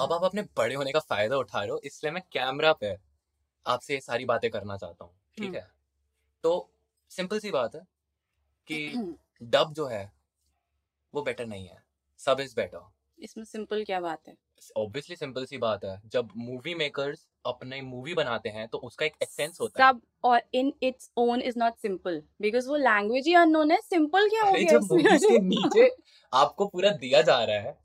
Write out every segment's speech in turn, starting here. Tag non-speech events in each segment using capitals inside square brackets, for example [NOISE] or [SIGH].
अब आप अपने बड़े होने का फ़ायदा उठा रहे हो इसलिए मैं कैमरा पे आपसे ये सारी बातें करना चाहता हूँ ठीक हम्म। है तो सिंपल सी बात है कि [CLEARS THROAT] डब जो है वो बेटर नहीं है। सब इज़ बेटर इसमें सिंपल क्या बात है? ऑब्वियसली सिंपल सी बात है। जब मूवी मेकर्स अपने मूवी बनाते हैं तो उसका एक एसेंस होता है। सब और in its own is not simple because वो लैंग्वेज ही अननोन है सिंपल क्या हो गया जब मूवीज़ के [LAUGHS] नीचे आपको पूरा दिया जा रहा है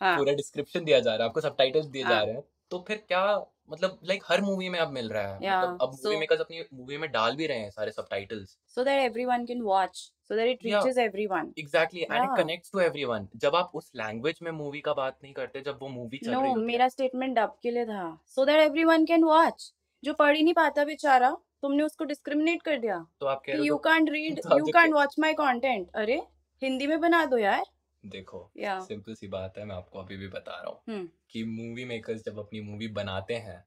हाँ। पूरा डिस्क्रिप्शन दिया जा रहा है आपको सबटाइटल्स दिए जा हाँ। रहे हैं। तो फिर क्या मतलब लाइक हर मूवी में अब मिल रहा है। Yeah, मतलब अब मूवी so- मेकर्स अपनी मूवी में डाल भी रहे हैं सारे subtitles so that everyone can watch so that it Yeah. reaches everyone exactly and it. Connects to everyone जब आप उस लैंग्वेज में मूवी का बात नहीं करते जब वो मूवी चल नो रही होती है। मेरा स्टेटमेंट डब के लिए था। So that everyone can watch जो पढ़ ही नहीं पाता बेचारा तुमने उसको डिस्क्रिमिनेट कर दिया। तो आप कह रहे यू हो can't read you can't watch my content अरे हिंदी में बना दो यार। देखो सिंपल सी बात है मैं आपको अभी भी बता रहा हूँ हम्म। कि मूवी मेकर्स जब अपनी मूवी बनाते हैं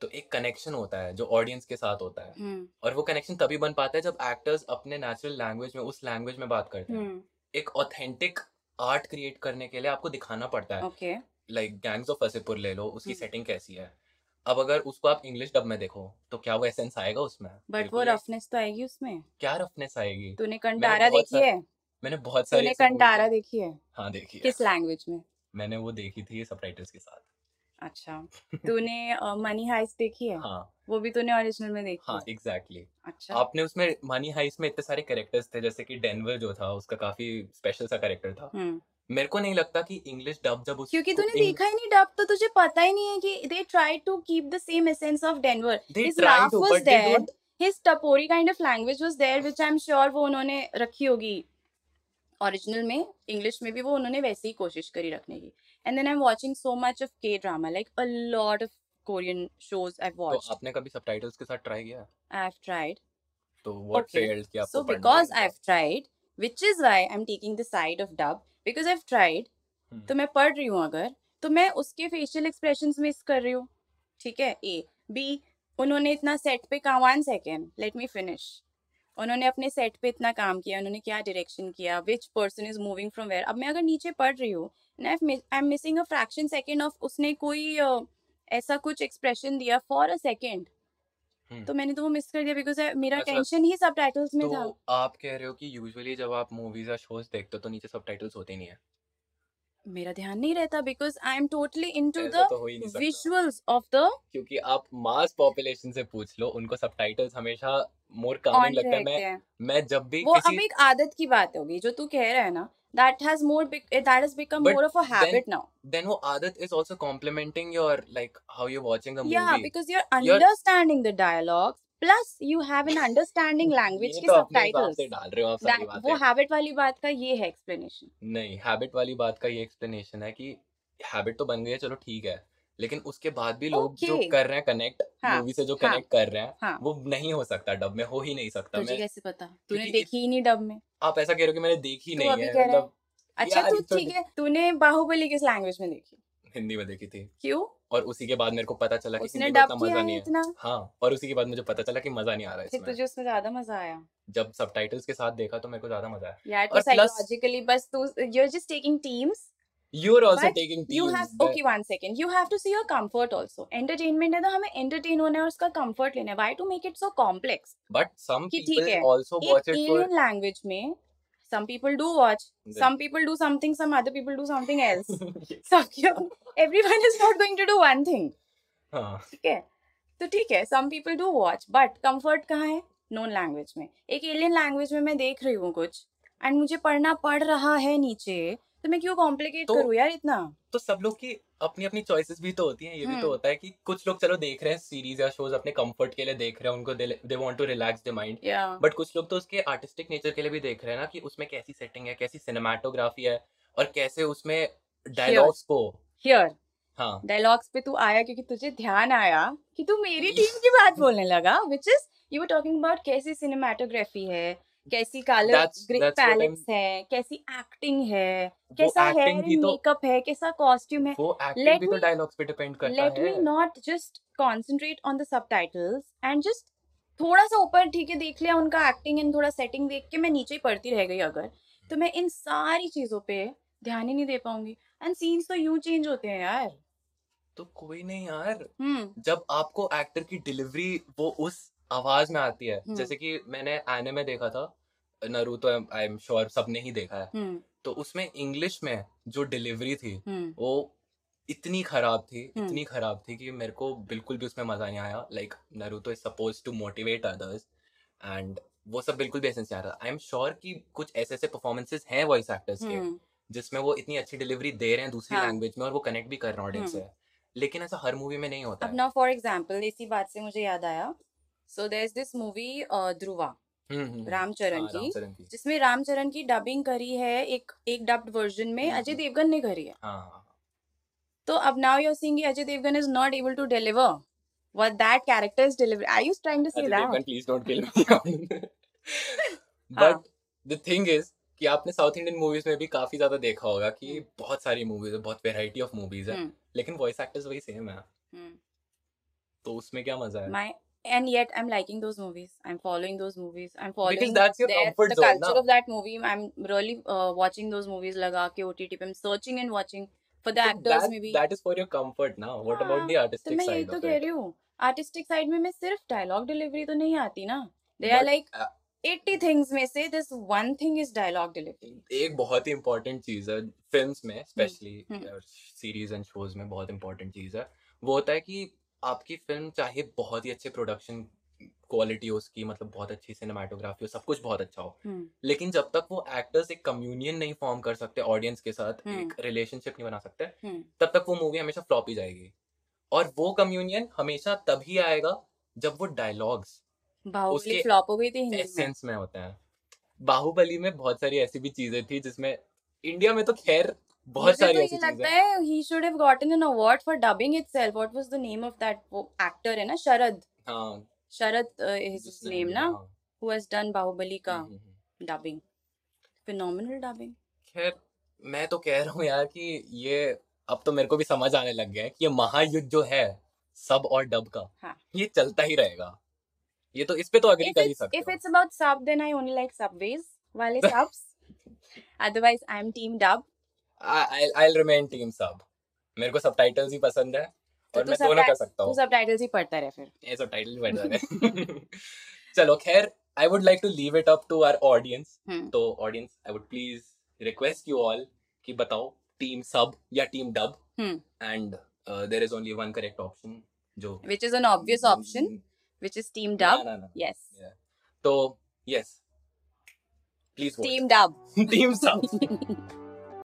तो एक कनेक्शन होता है जो ऑडियंस के साथ होता है। हम्म। और वो कनेक्शन तभी बन पाता है जब एक्टर्स अपने नेचुरल लैंग्वेज में उस लैंग्वेज में बात करते हैं। हम्म। एक ऑथेंटिक आर्ट क्रिएट करने के लिए आपको दिखाना पड़ता है। लाइक गैंग्स ऑफ़ वसेपुर ले लो उसकी। सेटिंग कैसी है। अब अगर उसको आप इंग्लिश डब में देखो तो क्या वो एसेंस आएगा उसमें? बट वो रफनेस तो आएगी उसमें। क्या रफनेस आएगी? तूने कंटारा देखी है? मैंने बहुत सारी movies- कंटारा देखी। है? हाँ देखी है। किस लैंग्वेज में? मैंने वो देखी थी सबटाइटल्स के साथ। अच्छा। [LAUGHS] तूने मनी हाइस्ट देखी है? हाँ। वो भी तूने ओरिजिनल में देखी हाँ एग्जैक्टली अच्छा। आपने उसमें मनी हाइस्ट में इतने सारे कैरेक्टर्स थे जैसे कि डेनवर जो था उसका काफ़ी स्पेशल सा कैरेक्टर था। हम्म। मेरे को नहीं लगता कि इंग्लिश डब जब उस क्योंकि तूने देखा ही नहीं डब तो तुझे पता ही नहीं है कि they try to keep the same essence of Denver to was there. don't his tapori kind of language was there which I am sure वो उन्होंने रखी होगी। ओरिजिनल में इंग्लिश में भी वो उन्होंने वैसे ही कोशिश करी रखने की। And then I am watching so much of K drama like a lot of Korean shows I तो वॉच्ड आपने कभी सबटाइटल्स के साथ ट्राई किया? आई हैव ट्राइड तो व्हाट फेल्ड कि आपको So पढ़ना because नहीं I've tried, which is why I'm taking the side of dub, because I've tried, हम्म। तो मैं पढ़ रही हूँ अगर तो मैं उसके फेशियल एक्सप्रेशंस मिस कर रही हूँ। ठीक है? ए बी उन्होंने इतना सेट पे काम one second let me finish उन्होंने अपने सेट पे इतना काम किया उन्होंने क्या डायरेक्शन किया which person is moving from where अब मैं अगर नीचे पढ़ रही हूँ I am missing a fraction second of उसने कोई ऐसा कुछ एक्सप्रेशन दिया फॉर अ सेकेंड। तो मैंने तो वो मिस कर दिया बिकॉज़ मेरा अच्छा, टेंशन ही सब में था। तो आप कह रहे हो कि यूजुअली जब आप मूवीज़ या शोज़ देखते हो तो नीचे सबटाइटल्स होते नहीं है। मेरा ध्यान नहीं रहता because I am totally into visuals of the क्योंकि आप मास पॉपुलेशन से पूछ लो उनको सबटाइटल्स हमेशा मोर कामिंग ऑन लगता है। मैं मैं जब भी वो अब किसी एक आदत की बात होगी जो तू कह रहा है ना that has more that has become But more of a habit now then वो आदत is also complementing your like how you're watching a movie yeah because you're You're- the dialogues plus you have an understanding language ये के तो अपने हिसाब subtitles. से डाल रहे हो आप सारी That- वो हैबिट वाली बात का ये है एक्सप्लेनेशन नहीं हैबिट वाली बात का ये एक्सप्लेनेशन है कि हैबिट तो बन गई है चलो ठीक है। लेकिन उसके बाद भी लोग okay. जो कर रहे हैं कनेक्ट हाँ, मूवी से जो हाँ, कनेक्ट कर रहे हैं हाँ। वो नहीं हो सकता डब में हो ही नहीं सकता। तुझे मैं कैसे पता? तूने देखी ही नहीं डब में। आप ऐसा कह रहे हो कि मैंने देखी नहीं है है। मतलब अच्छा तू तो- ठीक है तूने बाहुबली किस लैंग्वेज में देखी? हिंदी में देखी थी। क्यों? और उसी के बाद मेरे को पता चला कि उसने डब किया मज़ा है नहीं है इतना? हाँ और उसी के बाद मुझे पता चला कि मज़ा नहीं आ रहा है फिर इसमें। तुझे उसमें ज़्यादा मज़ा आया? जब सबटाइटल्स के साथ देखा तो मेरे को ज़्यादा मज़ा आया। यार तो साइकोलॉजिकली बस तू you're just taking teams you are also But taking you teams have okay one second. You have to see your comfort also. Entertainment है तो हमें entertain होना है उसका comfort लेना है। Why to make it so complex? People है, also एक watch it for alien language में some people do watch some people do something some other people do something else some everyone is not going to do one thing हाँ ठीक है तो ठीक है some people do watch but comfort कहाँ है non language में एक एलियन लैंग्वेज में मैं देख रही हूँ कुछ एंड मुझे पढ़ना पड़ रहा है नीचे तो मैं क्यों कॉम्प्लिकेट तो- करूँ यार इतना तो सब लोग की अपनी अपनी चॉइसेस भी तो होती हैं ये भी तो हम्म। होता है कि कुछ लोग चलो देख रहे हैं सीरीज़ या शोज़ अपने कंफर्ट के लिए देख रहे हैं उनको they want to relax the mind but कुछ लोग तो उसके आर्टिस्टिक नेचर के लिए भी देख रहे हैं ना कि उसमें कैसी सेटिंग है कैसी सिनेमाटोग्राफी है और कैसे उसमें डायलॉग्स को। हियर हाँ। डायलॉग्स पे तू आया क्योंकि तुझे ध्यान आया कि तू मेरी टीम की बात बोलने लगा which is you were talking about कैसी सिनेमाटोग्राफी है कैसी कलर पैलेट्स है कैसी एक्टिंग है कैसा हेयर एंड तो मेकअप है कैसा कॉस्ट्यूम है। तो me- डायलॉग्स पे डिपेंड करता let me है। not just concentrate on the subtitles and just थोड़ा सा ऊपर ठीक है देख लिया उनका एक्टिंग एंड थोड़ा सेटिंग देख के मैं नीचे ही पढ़ती रह गई अगर तो मैं इन सारी चीज़ों पे ध्यान ही नहीं दे पाऊँगी। एंड सीन्स तो यूँ चेंज होते हैं यार। तो कोई नहीं यार। हम्म। जब आपको एक्टर की डिलीवरी वो उस आवाज़ में आती है हम्म। जैसे कि मैंने एनिमे में देखा था नरूतो आई एम श्योर सबने ही देखा है। हम्म। तो उसमें इंग्लिश में जो डिलीवरी थी हम्म। वो इतनी खराब थी हम्म। इतनी खराब थी कि मेरे को बिल्कुल भी उसमें मज़ा नहीं आया। Like Naruto is suppose to motivate others and वो सब बिल्कुल भी एसेंस नहीं आ रहा। आई एम श्योर कि कुछ ऐसे ऐसे परफॉर्मेंसेस हैं वॉइस एक्टर्स के जिसमें वो इतनी अच्छी डिलीवरी दे रहे हैं दूसरी हाँ। लैंग्वेज में और वो कनेक्ट भी कर रहे हैं ऑडियंस। से। लेकिन ऐसा हर मूवी में नहीं होता अब है। फॉर एग्जांपल इसी बात से मुझे याद आया। So there is this movie Dhruva. Ram Charan हाँ, की जिसमें रामचरण की डबिंग करी है एक एक डब्ड वर्जन में हम्म, अजय हम्म। देवगन ने करी है हाँ हाँ, हाँ। तो अब now you are seeing Ajay Devgan is not able to deliver what that character is delivering are you trying to say Ajay that Devgan please don't kill me हाँ। बट द थिंग इज़ कि आपने south Indian movies में भी काफ़ी ज़्यादा देखा होगा कि हम्म। बहुत सारी मूवीज़ है बहुत वेराइटी ऑफ़ मूवीज़ है हम्म, लेकिन वॉइस एक्टर्स वही सेम है हम्म. तो उसमें क्या मज़ा है my and yet i'm liking those movies i'm following those movies i'm following because that's your their, comfort the zone, culture na? of that movie i'm really uh, watching those movies laga ke ott पे i'm searching and watching for the so actors that, maybe that is for your comfort now what about हाँ, the तो artistic मैं यही side तो कह रही हूँ artistic side में मैं सिर्फ़ डिलीवरी तो नहीं आती ना they are But, like uh, 80 things में से this one thing is dialogue delivery एक बहुत ही इम्पोर्टेंट चीज़ है फिल्म्स में specially hmm. Series and shows में बहुत इम्पोर्टेंट चीज़ है वो होता है कि आपकी फ़िल्म चाहे बहुत ही अच्छे प्रोडक्शन क्वालिटी हो उसकी मतलब बहुत अच्छी सिनेमाटोग्राफी हो सब कुछ बहुत अच्छा हो। हम्म। लेकिन जब तक वो एक्टर्स एक कम्युनियन नहीं फॉर्म कर सकते ऑडियंस के साथ हम्म। एक रिलेशनशिप नहीं बना सकते हम्म। तब तक वो मूवी हमेशा फ्लॉप ही जाएगी। और वो कम्युनियन हमेशा तभी आएगा जब वो डायलॉग्स उसके फ्लॉप हो गई थी एसेंस में। होते हैं। बाहुबली में बहुत सारी ऐसी भी चीज़ें थी जिसमें इंडिया में तो खैर बहुत सारी तो ऐसी लगता है। He should have gotten an award for dubbing itself what was the name of that वो एक्टर है ना? शरद हाँ। शरद इज़ हिज नेम ना? हाँ, हैज़ डन बाहुबली का। डबिंग फिनोमिनल डबिंग खैर मैं तो कह रहा हूँ यार कि ये अब तो मेरे को भी समझ आने लग गया है कि ये महायुद्ध जो है सब और डब का हाँ. ये चलता ही रहेगा। ये तो इस पे तो अग्री कर ही सकते if हो। it's about sub then i only like subways wale [LAUGHS] subs. Otherwise i'm team dub. I I remain team sub मेरे को सबटाइटल्स ही पसंद है तो और मैं दोनों कर सकता तू हूँ सबटाइटल्स ही पढ़ता रहे फिर। ये सबटाइटल भी बढ़ जाते चलो खैर I would like to leave it up to our audience तो audience I would please request you all कि बताओ टीम सब या team dub and there is only one correct option जो which is an obvious option which is team ना dub? ना ना yes. Yeah. तो yes please team dub. [LAUGHS] Team sub [LAUGHS]